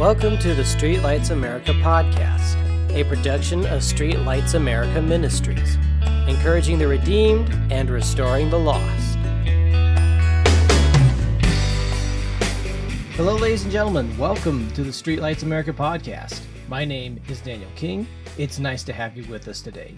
Welcome to the Streetlights America podcast, a production of Streetlights America Ministries, encouraging the redeemed and restoring the lost. Hello, ladies and gentlemen. Welcome to the Streetlights America podcast. My name is Daniel King. It's nice to have you with us today.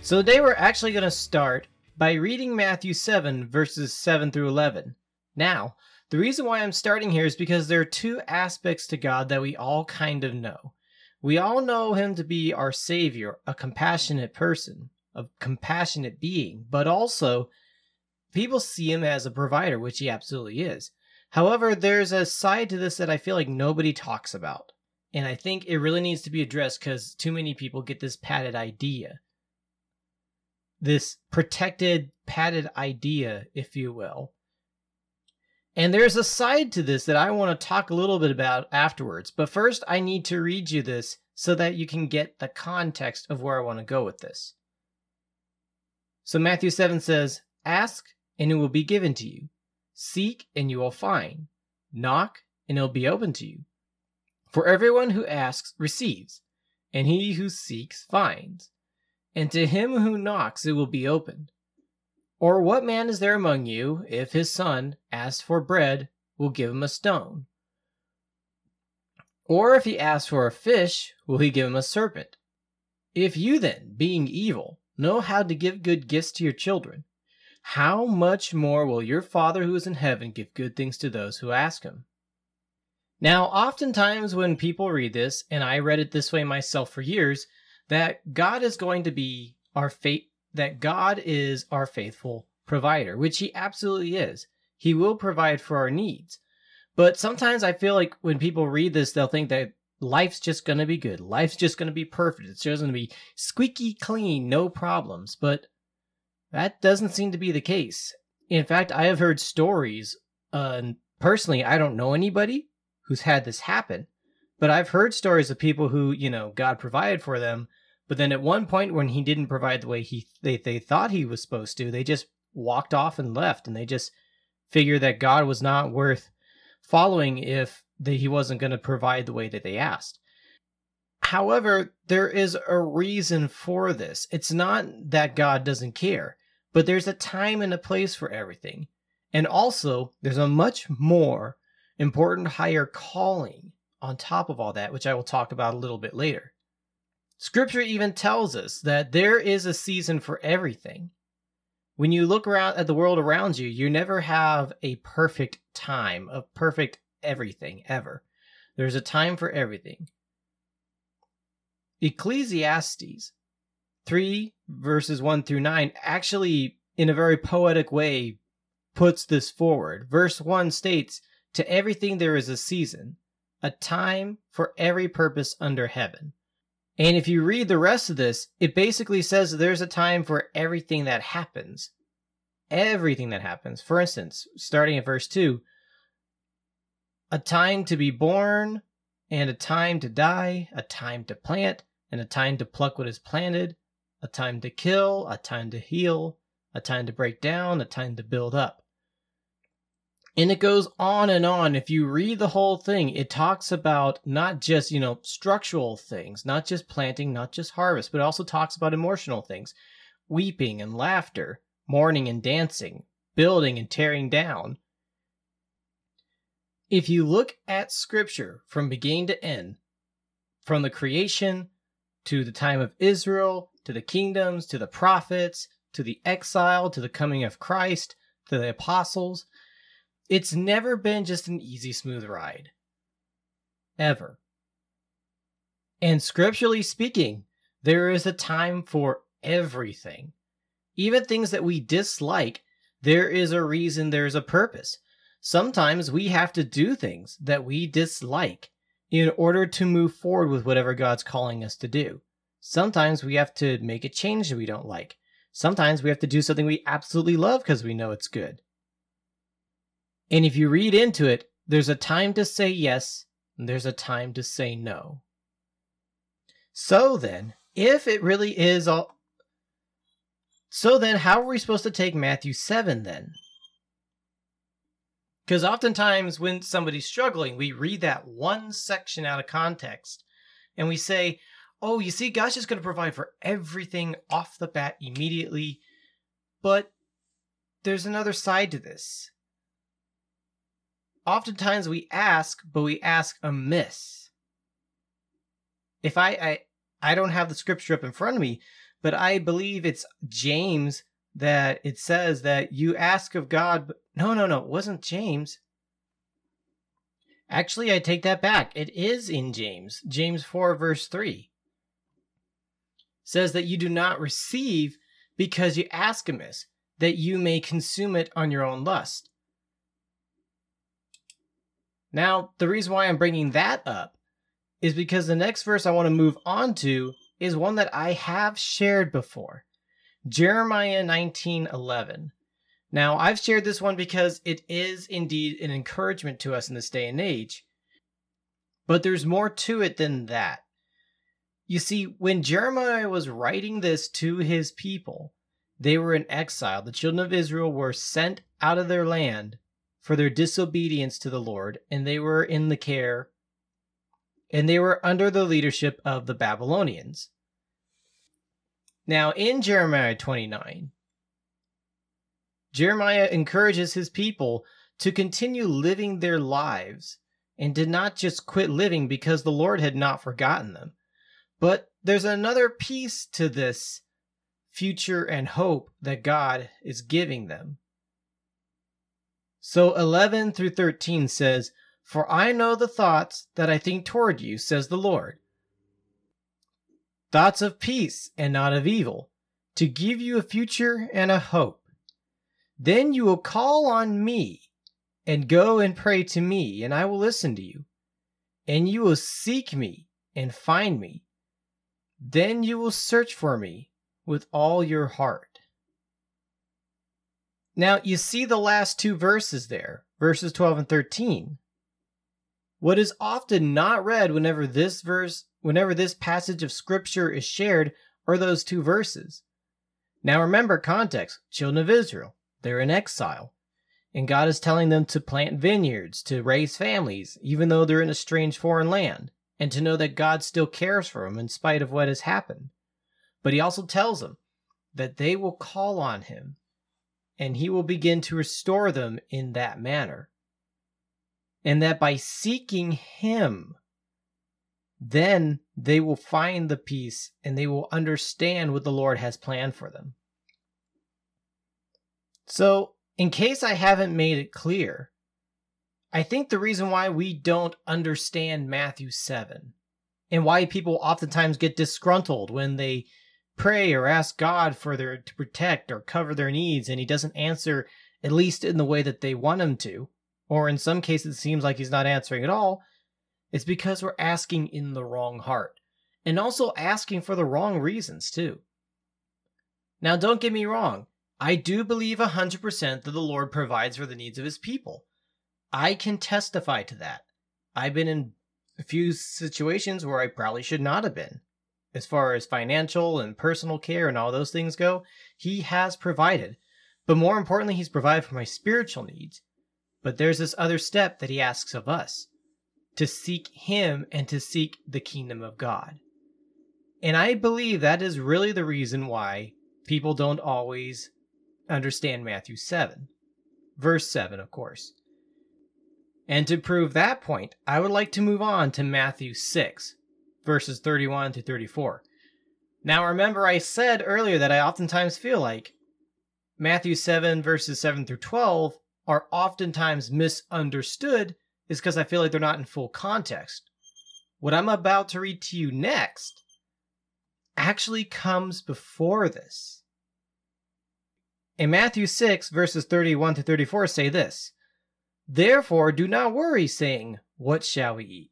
So, today we're actually going to start by reading Matthew 7, verses 7 through 11. Now, the reason why I'm starting here is because there are two aspects to God that we all kind of know. We all know Him to be our Savior, a compassionate person, a compassionate being, but also people see Him as a provider, which He absolutely is. However, there's a side to this that I feel like nobody talks about. And I think it really needs to be addressed because too many people get this padded idea. This protected, padded idea, if you will, and there's a side to this that I want to talk a little bit about afterwards. But first, I need to read you this so that you can get the context of where I want to go with this. So, Matthew 7 says, Ask, and it will be given to you. Seek, and you will find. Knock, and it will be open to you. For everyone who asks receives, and he who seeks finds. And to him who knocks it will be opened. Or what man is there among you, if his son asks for bread, will give him a stone? Or if he asks for a fish, will he give him a serpent? If you then, being evil, know how to give good gifts to your children, how much more will your Father who is in heaven give good things to those who ask him? Now, oftentimes when people read this, and I read it this way myself for years, that God is going to be our fate that God is our faithful provider, which He absolutely is. He will provide for our needs. But sometimes I feel like when people read this, they'll think that life's just going to be good. Life's just going to be perfect. It's just going to be squeaky clean, no problems. But that doesn't seem to be the case. In fact, I have heard stories, uh, and personally, I don't know anybody who's had this happen, but I've heard stories of people who, you know, God provided for them, but then at one point when he didn't provide the way he they, they thought he was supposed to, they just walked off and left and they just figured that God was not worth following if they, he wasn't going to provide the way that they asked. However, there is a reason for this. It's not that God doesn't care, but there's a time and a place for everything. And also, there's a much more important higher calling on top of all that, which I will talk about a little bit later. Scripture even tells us that there is a season for everything. When you look around at the world around you, you never have a perfect time of perfect everything ever. There's a time for everything. Ecclesiastes 3 verses 1 through 9 actually, in a very poetic way, puts this forward. Verse 1 states, To everything there is a season, a time for every purpose under heaven and if you read the rest of this, it basically says there's a time for everything that happens. Everything that happens. For instance, starting at verse 2, a time to be born, and a time to die, a time to plant, and a time to pluck what is planted, a time to kill, a time to heal, a time to break down, a time to build up. And it goes on and on. If you read the whole thing, it talks about not just, you know, structural things, not just planting, not just harvest, but also talks about emotional things weeping and laughter, mourning and dancing, building and tearing down. If you look at scripture from beginning to end, from the creation to the time of Israel, to the kingdoms, to the prophets, to the exile, to the coming of Christ, to the apostles, it's never been just an easy, smooth ride. Ever. And scripturally speaking, there is a time for everything. Even things that we dislike, there is a reason, there's a purpose. Sometimes we have to do things that we dislike in order to move forward with whatever God's calling us to do. Sometimes we have to make a change that we don't like. Sometimes we have to do something we absolutely love because we know it's good. And if you read into it, there's a time to say yes, and there's a time to say no. So then, if it really is all. So then, how are we supposed to take Matthew 7 then? Because oftentimes when somebody's struggling, we read that one section out of context and we say, oh, you see, God's just going to provide for everything off the bat immediately. But there's another side to this. Oftentimes we ask, but we ask amiss. If I, I I don't have the scripture up in front of me, but I believe it's James that it says that you ask of God. But no, no, no, it wasn't James. Actually, I take that back. It is in James. James 4, verse 3 says that you do not receive because you ask amiss, that you may consume it on your own lust. Now, the reason why I'm bringing that up is because the next verse I want to move on to is one that I have shared before. Jeremiah 19:11. Now, I've shared this one because it is indeed an encouragement to us in this day and age. But there's more to it than that. You see, when Jeremiah was writing this to his people, they were in exile. The children of Israel were sent out of their land for their disobedience to the Lord, and they were in the care and they were under the leadership of the Babylonians. Now, in Jeremiah 29, Jeremiah encourages his people to continue living their lives and did not just quit living because the Lord had not forgotten them. But there's another piece to this future and hope that God is giving them. So 11 through 13 says, For I know the thoughts that I think toward you, says the Lord. Thoughts of peace and not of evil, to give you a future and a hope. Then you will call on me and go and pray to me, and I will listen to you. And you will seek me and find me. Then you will search for me with all your heart. Now, you see the last two verses there, verses 12 and 13. What is often not read whenever this verse, whenever this passage of scripture is shared, are those two verses. Now remember context children of Israel, they're in exile. And God is telling them to plant vineyards, to raise families, even though they're in a strange foreign land, and to know that God still cares for them in spite of what has happened. But He also tells them that they will call on Him, and He will begin to restore them in that manner. And that by seeking Him, then they will find the peace and they will understand what the Lord has planned for them. So, in case I haven't made it clear, I think the reason why we don't understand Matthew 7 and why people oftentimes get disgruntled when they pray or ask God for their to protect or cover their needs and he doesn't answer at least in the way that they want him to, or in some cases it seems like he's not answering at all, it's because we're asking in the wrong heart and also asking for the wrong reasons too. Now don't get me wrong, I do believe a 100% that the Lord provides for the needs of his people. I can testify to that. I've been in a few situations where I probably should not have been as far as financial and personal care and all those things go, he has provided. But more importantly, he's provided for my spiritual needs. But there's this other step that he asks of us to seek him and to seek the kingdom of God. And I believe that is really the reason why people don't always understand Matthew 7. Verse 7, of course. And to prove that point, I would like to move on to Matthew 6, verses 31 to 34. Now, remember, I said earlier that I oftentimes feel like Matthew 7, verses 7 through 12 are oftentimes misunderstood, is because I feel like they're not in full context. What I'm about to read to you next actually comes before this. In Matthew 6, verses 31 to 34 say this Therefore, do not worry, saying, What shall we eat?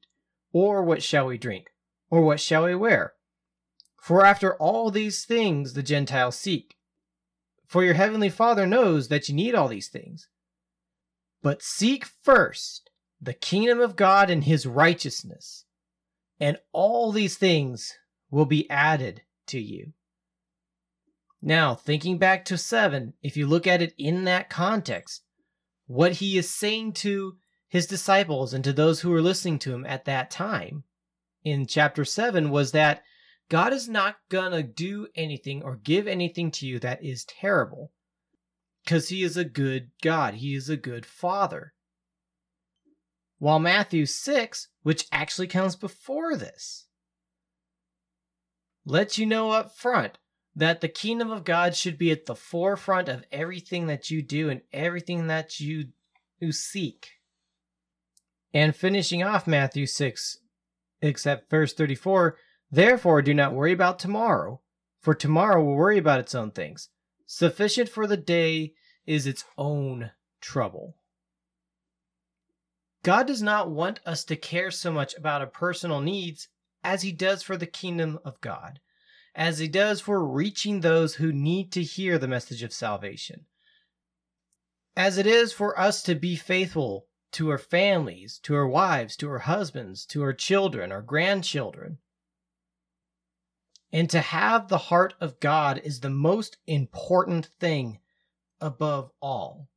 Or what shall we drink? Or what shall we wear? For after all these things the Gentiles seek. For your heavenly Father knows that you need all these things. But seek first the kingdom of God and his righteousness, and all these things will be added to you. Now, thinking back to 7, if you look at it in that context, what he is saying to his disciples and to those who were listening to him at that time in chapter 7 was that God is not going to do anything or give anything to you that is terrible because he is a good God. He is a good father. While Matthew 6, which actually comes before this, lets you know up front that the kingdom of God should be at the forefront of everything that you do and everything that you, you seek. And finishing off Matthew 6, except verse 34 Therefore, do not worry about tomorrow, for tomorrow will worry about its own things. Sufficient for the day is its own trouble. God does not want us to care so much about our personal needs as He does for the kingdom of God, as He does for reaching those who need to hear the message of salvation. As it is for us to be faithful to her families, to her wives, to her husbands, to her children, our grandchildren, and to have the heart of God is the most important thing above all.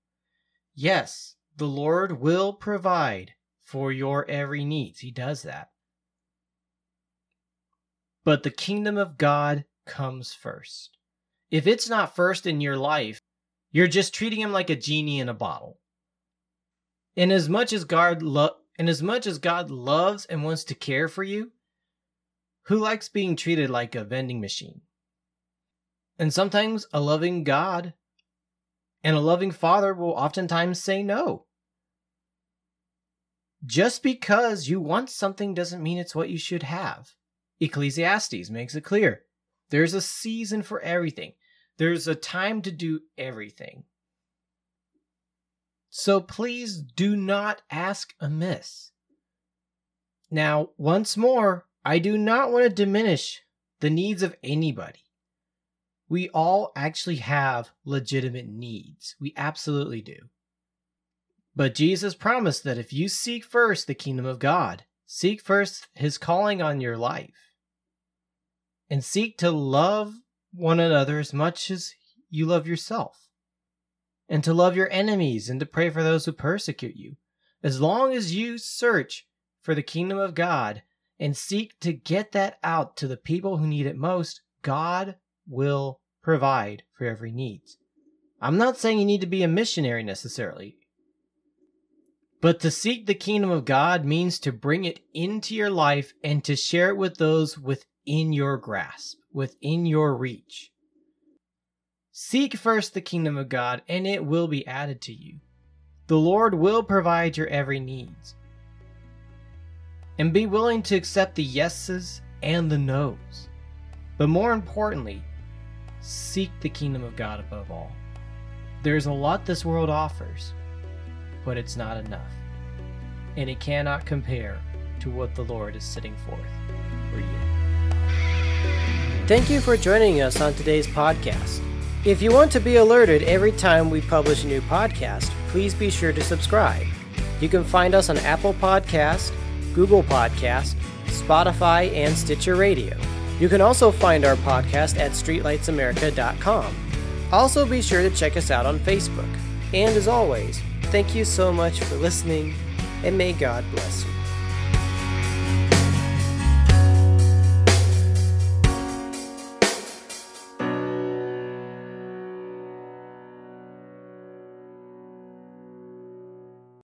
Yes, the Lord will provide for your every needs. He does that. But the kingdom of God comes first. If it's not first in your life, you're just treating him like a genie in a bottle. And as God lo- much as God loves and wants to care for you, who likes being treated like a vending machine? And sometimes a loving God and a loving father will oftentimes say no. Just because you want something doesn't mean it's what you should have. Ecclesiastes makes it clear. There's a season for everything. There's a time to do everything. So please do not ask amiss. Now, once more, I do not want to diminish the needs of anybody. We all actually have legitimate needs. We absolutely do. But Jesus promised that if you seek first the kingdom of God, seek first his calling on your life, and seek to love one another as much as you love yourself, and to love your enemies and to pray for those who persecute you, as long as you search for the kingdom of God and seek to get that out to the people who need it most, God will provide for every need. I'm not saying you need to be a missionary necessarily. But to seek the kingdom of God means to bring it into your life and to share it with those within your grasp, within your reach. Seek first the kingdom of God, and it will be added to you. The Lord will provide your every needs and be willing to accept the yeses and the nos. But more importantly, seek the kingdom of God above all. There's a lot this world offers, but it's not enough. And it cannot compare to what the Lord is setting forth for you. Thank you for joining us on today's podcast. If you want to be alerted every time we publish a new podcast, please be sure to subscribe. You can find us on Apple Podcast, Google Podcast, Spotify, and Stitcher Radio. You can also find our podcast at streetlightsamerica.com. Also, be sure to check us out on Facebook. And as always, thank you so much for listening, and may God bless you.